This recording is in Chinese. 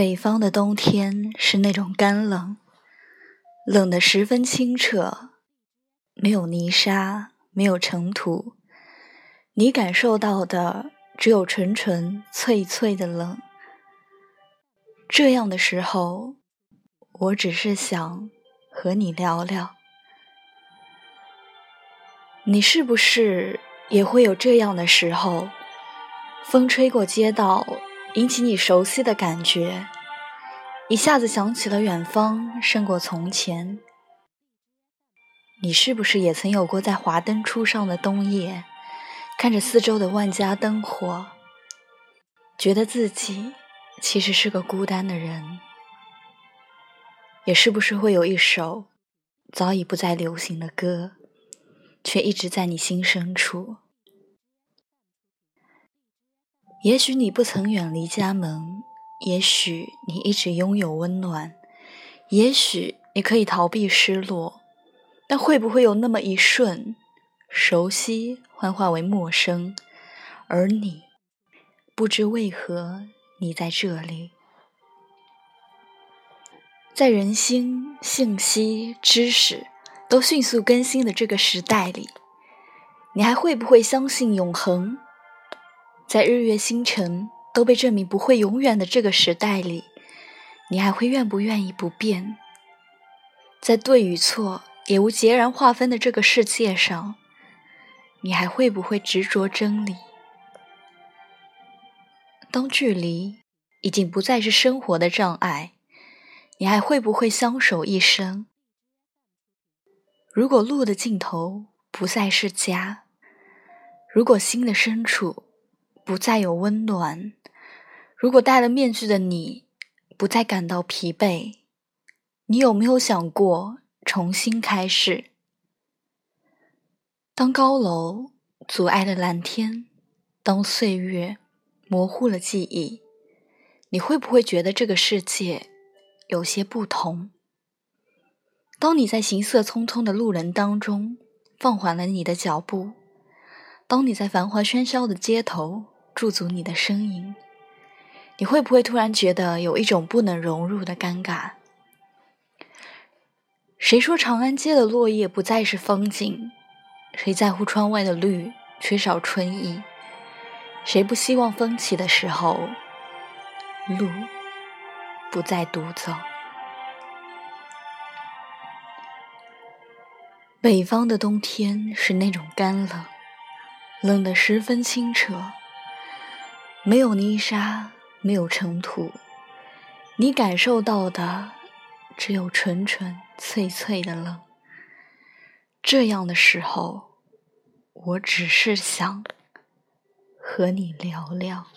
北方的冬天是那种干冷，冷得十分清澈，没有泥沙，没有尘土，你感受到的只有纯纯脆脆的冷。这样的时候，我只是想和你聊聊，你是不是也会有这样的时候？风吹过街道。引起你熟悉的感觉，一下子想起了远方胜过从前。你是不是也曾有过在华灯初上的冬夜，看着四周的万家灯火，觉得自己其实是个孤单的人？也是不是会有一首早已不再流行的歌，却一直在你心深处？也许你不曾远离家门，也许你一直拥有温暖，也许你可以逃避失落，但会不会有那么一瞬，熟悉幻化为陌生，而你不知为何你在这里？在人心、信息、知识都迅速更新的这个时代里，你还会不会相信永恒？在日月星辰都被证明不会永远的这个时代里，你还会愿不愿意不变？在对与错也无截然划分的这个世界上，你还会不会执着真理？当距离已经不再是生活的障碍，你还会不会相守一生？如果路的尽头不再是家，如果心的深处……不再有温暖。如果戴了面具的你不再感到疲惫，你有没有想过重新开始？当高楼阻碍了蓝天，当岁月模糊了记忆，你会不会觉得这个世界有些不同？当你在行色匆匆的路人当中放缓了你的脚步，当你在繁华喧嚣的街头。驻足你的身影，你会不会突然觉得有一种不能融入的尴尬？谁说长安街的落叶不再是风景？谁在乎窗外的绿缺少春意？谁不希望风起的时候，路不再独走？北方的冬天是那种干冷，冷得十分清澈。没有泥沙，没有尘土，你感受到的只有纯纯粹粹的冷。这样的时候，我只是想和你聊聊。